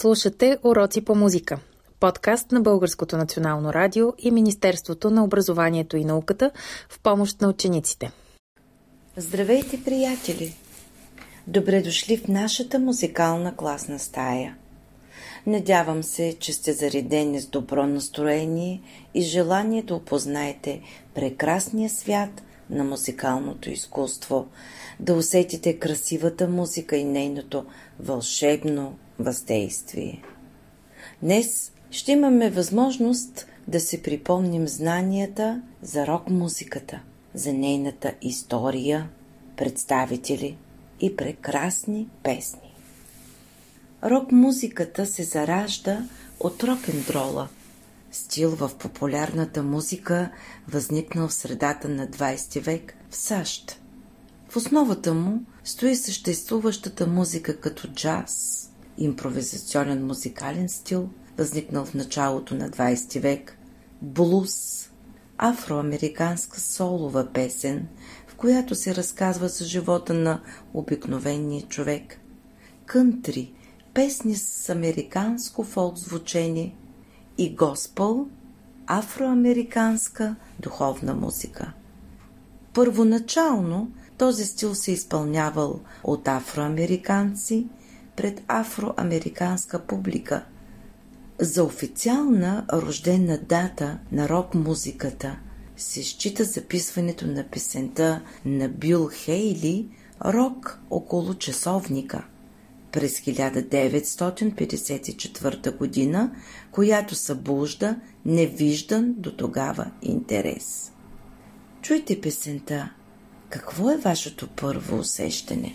Слушате Уроци по музика. Подкаст на Българското национално радио и Министерството на образованието и науката в помощ на учениците. Здравейте, приятели! Добре дошли в нашата музикална класна стая. Надявам се, че сте заредени с добро настроение и желание да опознаете прекрасния свят на музикалното изкуство, да усетите красивата музика и нейното вълшебно въздействие. Днес ще имаме възможност да се припомним знанията за рок-музиката, за нейната история, представители и прекрасни песни. Рок-музиката се заражда от рок-н-дрола, стил в популярната музика, възникнал в средата на 20 век в САЩ. В основата му стои съществуващата музика като джаз, импровизационен музикален стил, възникнал в началото на 20 век, блуз, афроамериканска солова песен, в която се разказва за живота на обикновения човек, кънтри, песни с американско фолк звучение и госпел, афроамериканска духовна музика. Първоначално този стил се изпълнявал от афроамериканци пред афроамериканска публика. За официална рождена дата на рок-музиката се счита записването на песента на Бил Хейли «Рок около часовника» през 1954 година, която събужда невиждан до тогава интерес. Чуйте песента. Какво е вашето първо усещане?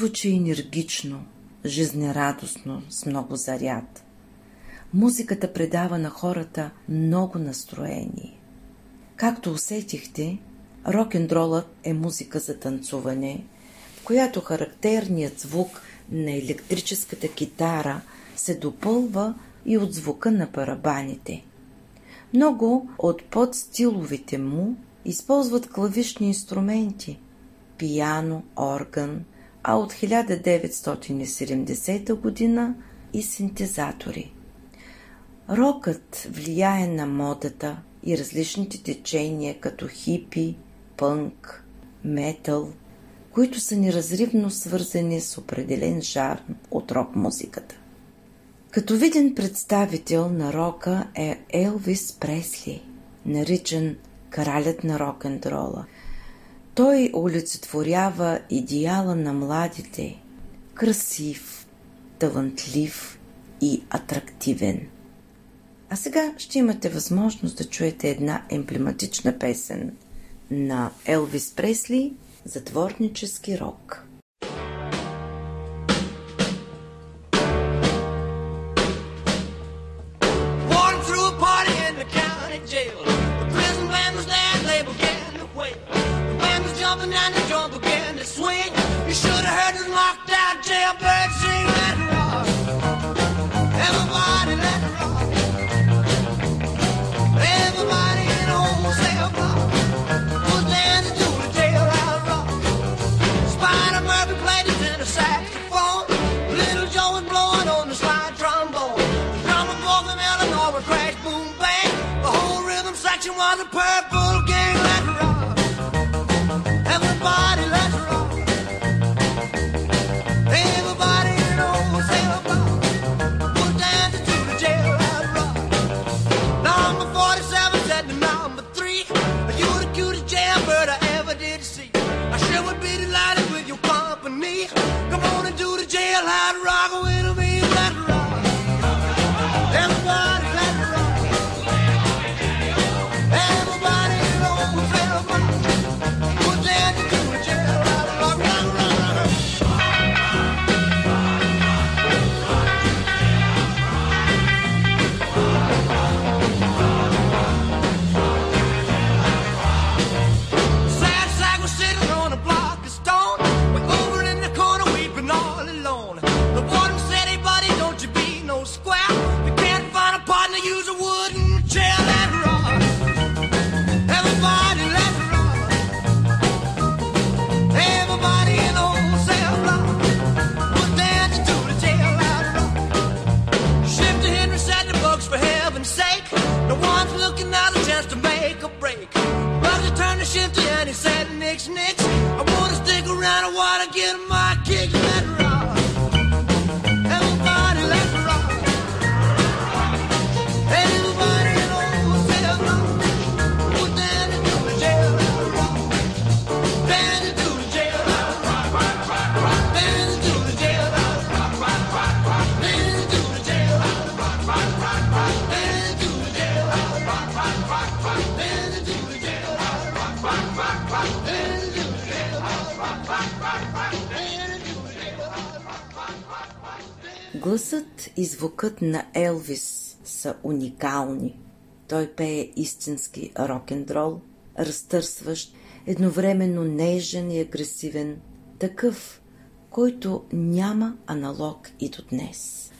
звучи енергично, жизнерадостно, с много заряд. Музиката предава на хората много настроение. Както усетихте, рок-н-дролът е музика за танцуване, в която характерният звук на електрическата китара се допълва и от звука на парабаните. Много от подстиловите му използват клавишни инструменти – пияно, орган, а от 1970 година и синтезатори. Рокът влияе на модата и различните течения като хипи, пънк, метал, които са неразривно свързани с определен жар от рок-музиката. Като виден представител на рока е Елвис Пресли, наричан кралят на рок-н-дрола. Той олицетворява идеала на младите, красив, талантлив и атрактивен. А сега ще имате възможност да чуете една емблематична песен на Елвис Пресли «Затворнически рок». and the drum began to swing. You should have heard the locked-out jailbird sing. Let it rock. Everybody let it rock. Everybody in the whole cell block was dancing to the rock. Spider Murphy played saxophone. Little Joe was on the slide trombone. Crash, boom, bang. The whole rhythm section was a purple. Гласът и звукът на Елвис са уникални. Той пее истински рок-н-дрол, разтърсващ, едновременно нежен и агресивен, такъв, който няма аналог и до днес.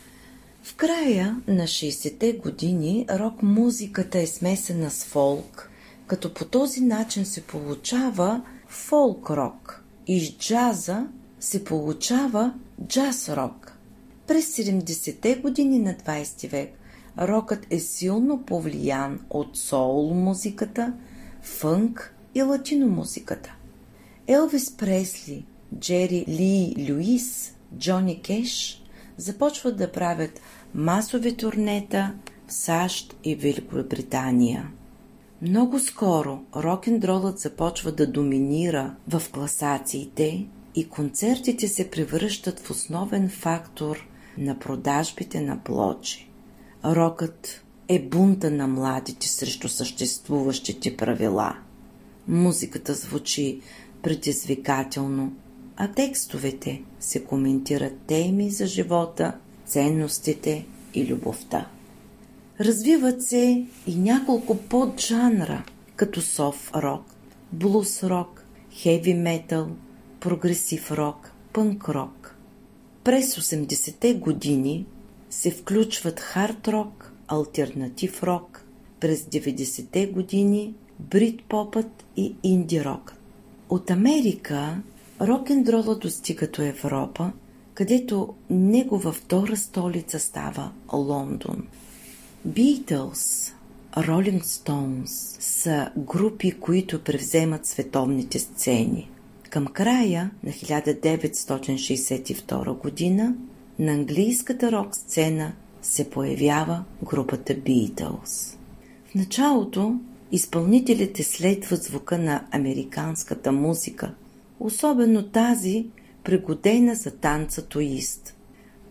В края на 60-те години рок-музиката е смесена с фолк, като по този начин се получава фолк-рок и с джаза се получава джаз-рок. През 70-те години на 20 век рокът е силно повлиян от соул музиката, фънк и латино музиката. Елвис Пресли, Джери Ли Люис, Джони Кеш започват да правят масови турнета в САЩ и Великобритания. Много скоро рок-н-дролът започва да доминира в класациите и концертите се превръщат в основен фактор на продажбите на плочи. Рокът е бунта на младите срещу съществуващите правила. Музиката звучи предизвикателно, а текстовете се коментират теми за живота, ценностите и любовта. Развиват се и няколко поджанра, като соф рок, блус рок, хеви метал, прогресив рок, пънк рок. През 80-те години се включват хард рок, альтернатив рок, през 90-те години брит-попът и инди рок. От Америка рок-н-дрола достига до Европа, където негова втора столица става Лондон. Beatles, Rolling Stones са групи, които превземат световните сцени – към края на 1962 година на английската рок сцена се появява групата Beatles. В началото изпълнителите следват звука на американската музика, особено тази, пригодена за танца туист.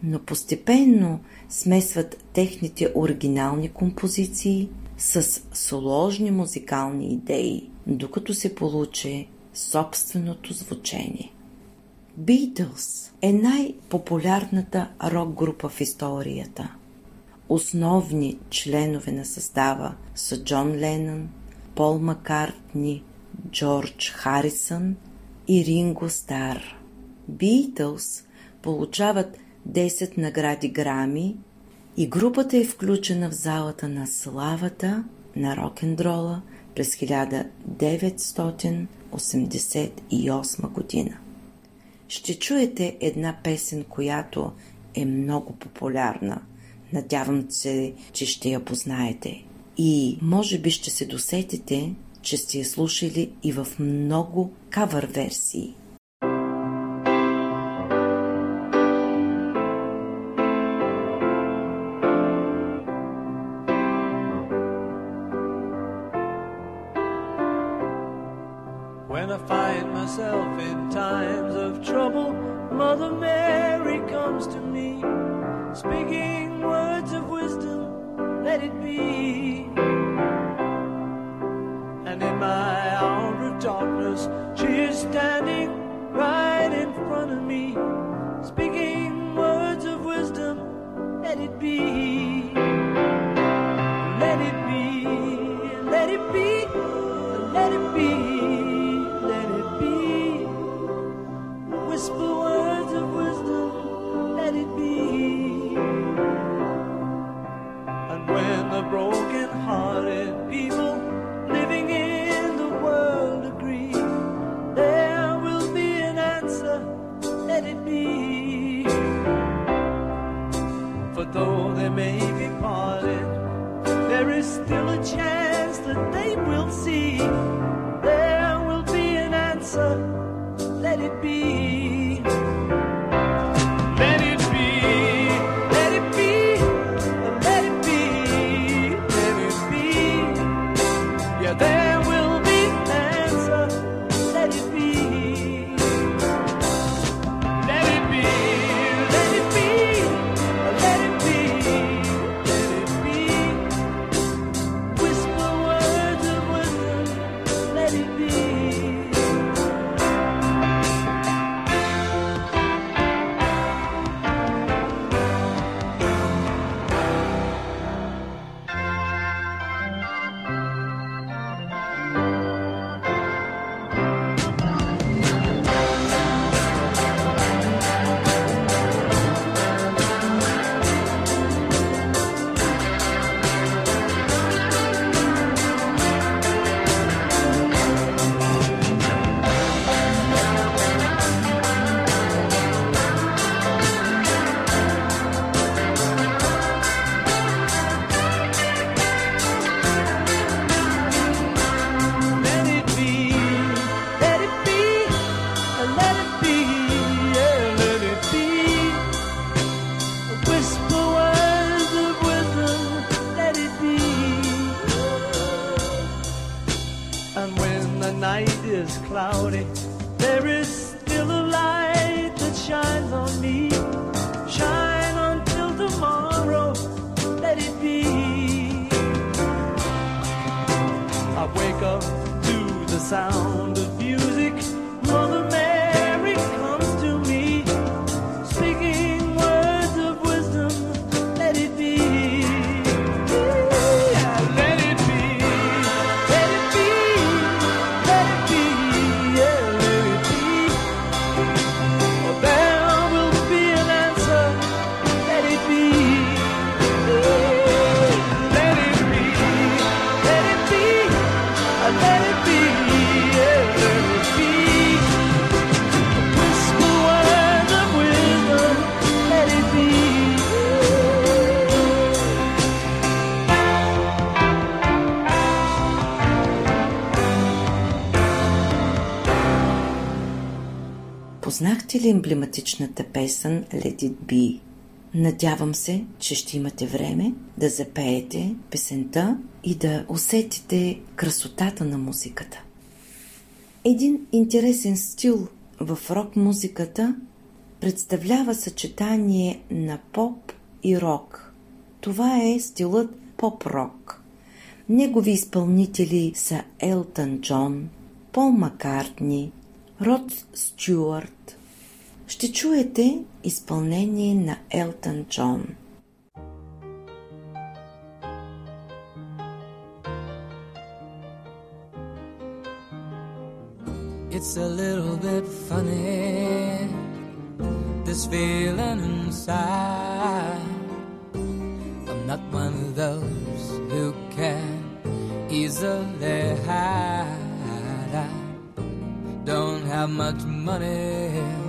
Но постепенно смесват техните оригинални композиции с сложни музикални идеи, докато се получи собственото звучение. Beatles е най-популярната рок-група в историята. Основни членове на състава са Джон Ленън, Пол Маккартни, Джордж Харисън и Ринго Стар. Beatles получават 10 награди Грами и групата е включена в залата на славата на рок-н-дрола през 1988 година. Ще чуете една песен, която е много популярна. Надявам се, че ще я познаете. И може би ще се досетите, че сте я слушали и в много кавър версии. Емблематичната песен Let It Be? Надявам се, че ще имате време да запеете песента и да усетите красотата на музиката. Един интересен стил в рок-музиката представлява съчетание на поп и рок. Това е стилът поп-рок. Негови изпълнители са Елтън Джон, Пол Маккартни, Род Стюарт. Ще чуете изпълнение на Елтън Джон. It's a little bit funny, this feeling inside. I'm not one of those who can easily hide. I don't have much money,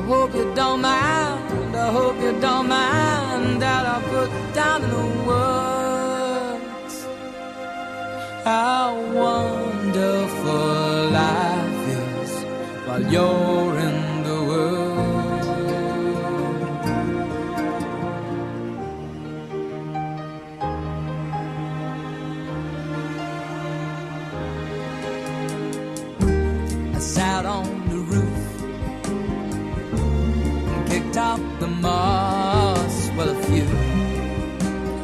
I hope you don't mind. I hope you don't mind that I put down in the words how wonderful life is while you're in the world. I sat on the roof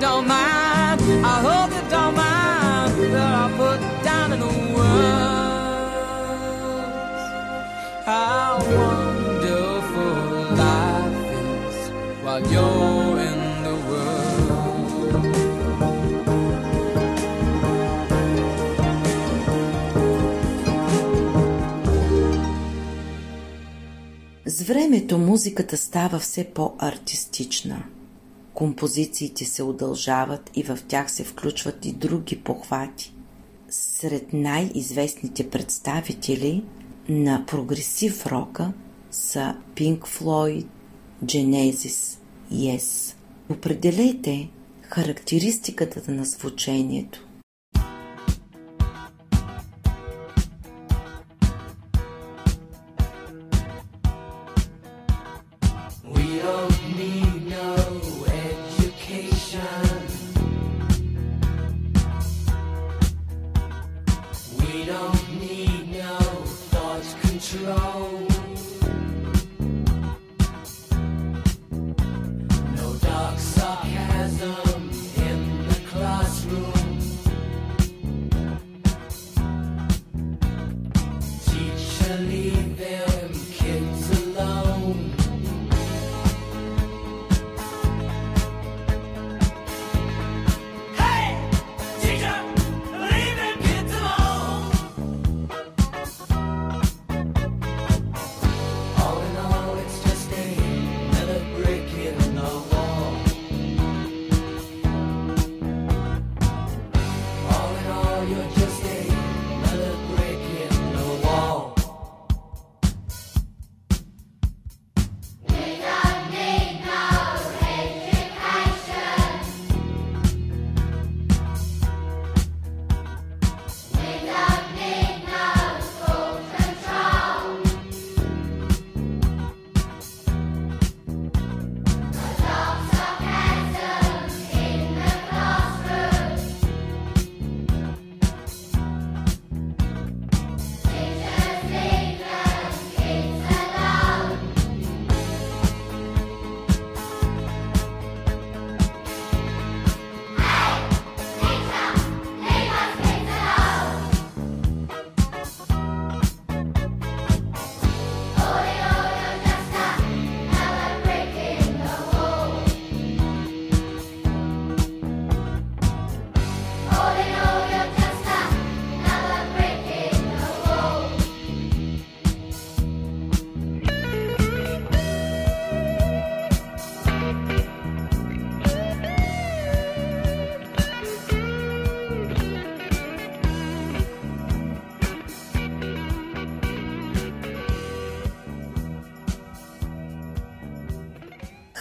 don't mind. I hope you don't mind that I put down in words how wonderful life is while you're in the world. С времето музиката става все по-артистична. Композициите се удължават и в тях се включват и други похвати. Сред най-известните представители на прогресив рока са Pink Floyd, Genesis, Yes. Определете характеристиката на звучението.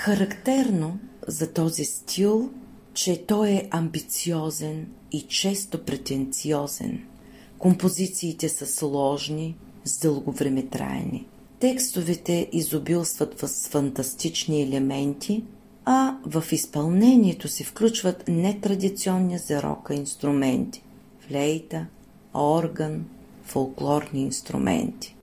Характерно за този стил, че той е амбициозен и често претенциозен. Композициите са сложни, с дълго време траяни. Текстовете изобилстват с фантастични елементи, а в изпълнението се включват нетрадиционни за рока инструменти – флейта, орган, фолклорни инструменти.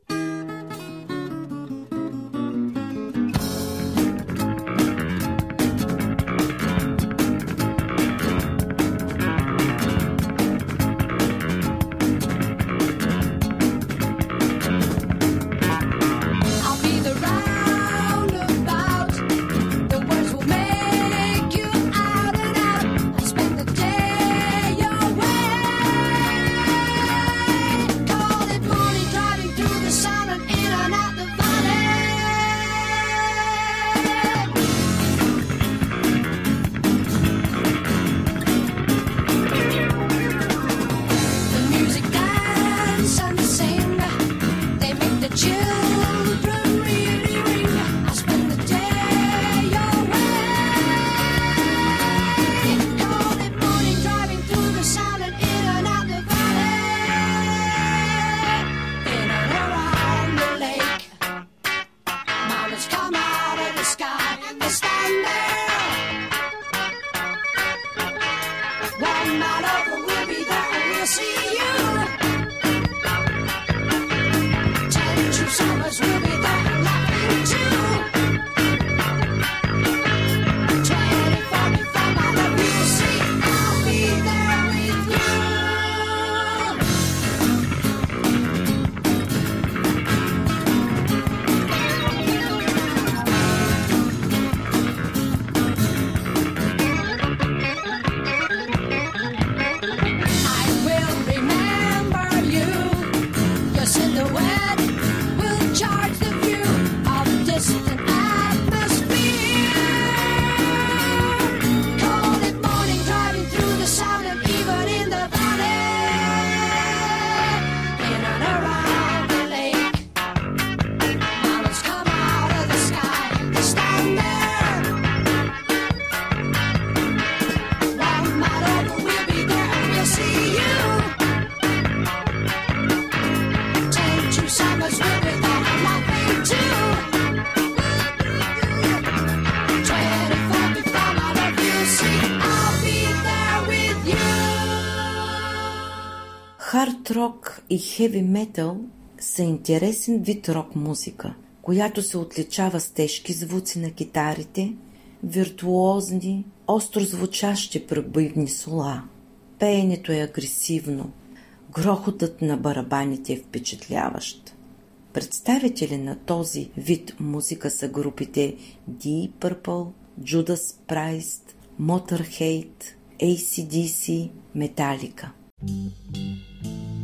soon as we Арт-рок и хеви метал са интересен вид рок-музика, която се отличава с тежки звуци на китарите, виртуозни, остро звучащи пребивни сола. Пеенето е агресивно, грохотът на барабаните е впечатляващ. Представители на този вид музика са групите Deep Purple, Judas Priest, Motorhead, ACDC, Metallica. Sweet Thank you.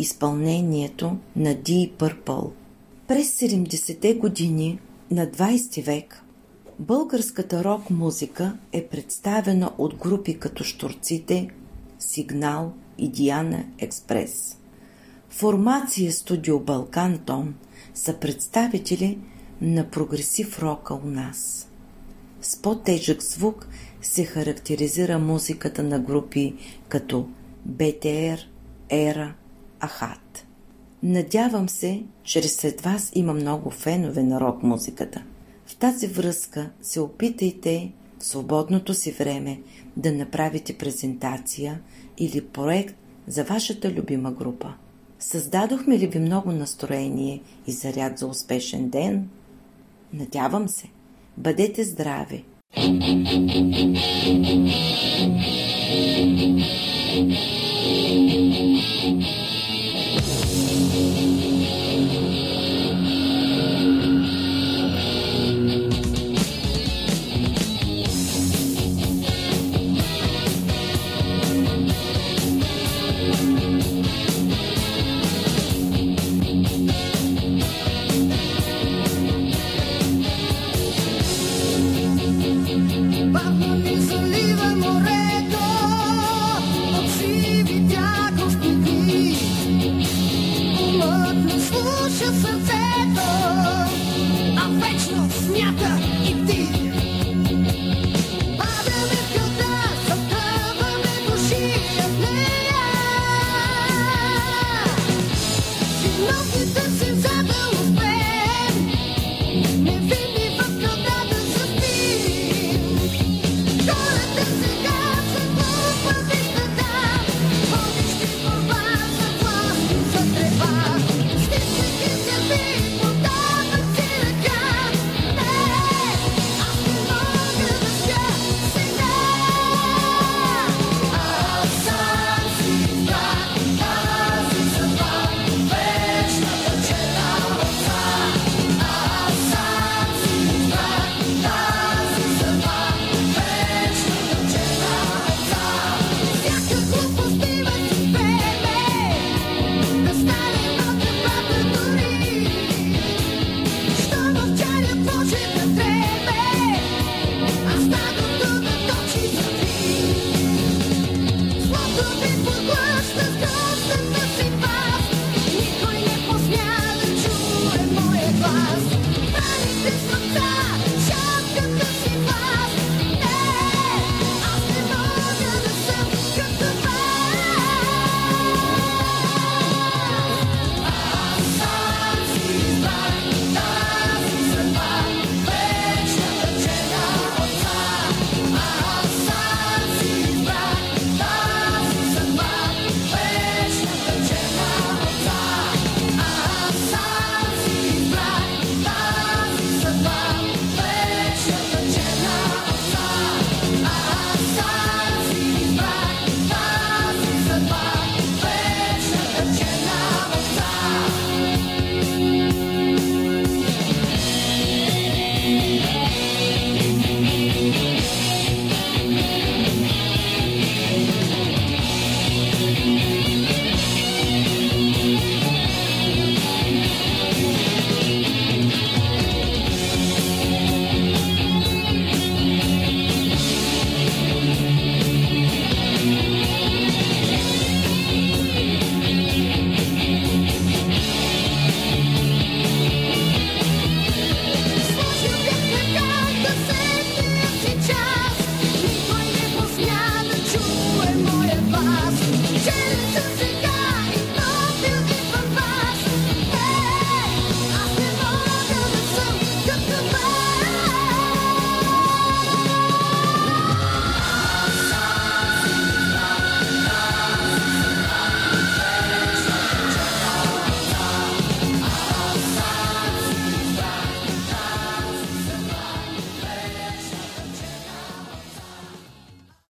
Изпълнението на Deep Purple. През 70-те години на 20 век българската рок музика е представена от групи като Штурците, Сигнал и Диана Експрес. Формация Студио Балкан Тон са представители на прогресив рока у нас. С по-тежък звук се характеризира музиката на групи като БТР, Ера, Ахат. Надявам се, че сред вас има много фенове на рок музиката. В тази връзка се опитайте в свободното си време да направите презентация или проект за вашата любима група. Създадохме ли ви много настроение и заряд за успешен ден? Надявам се. Бъдете здрави! Thank you.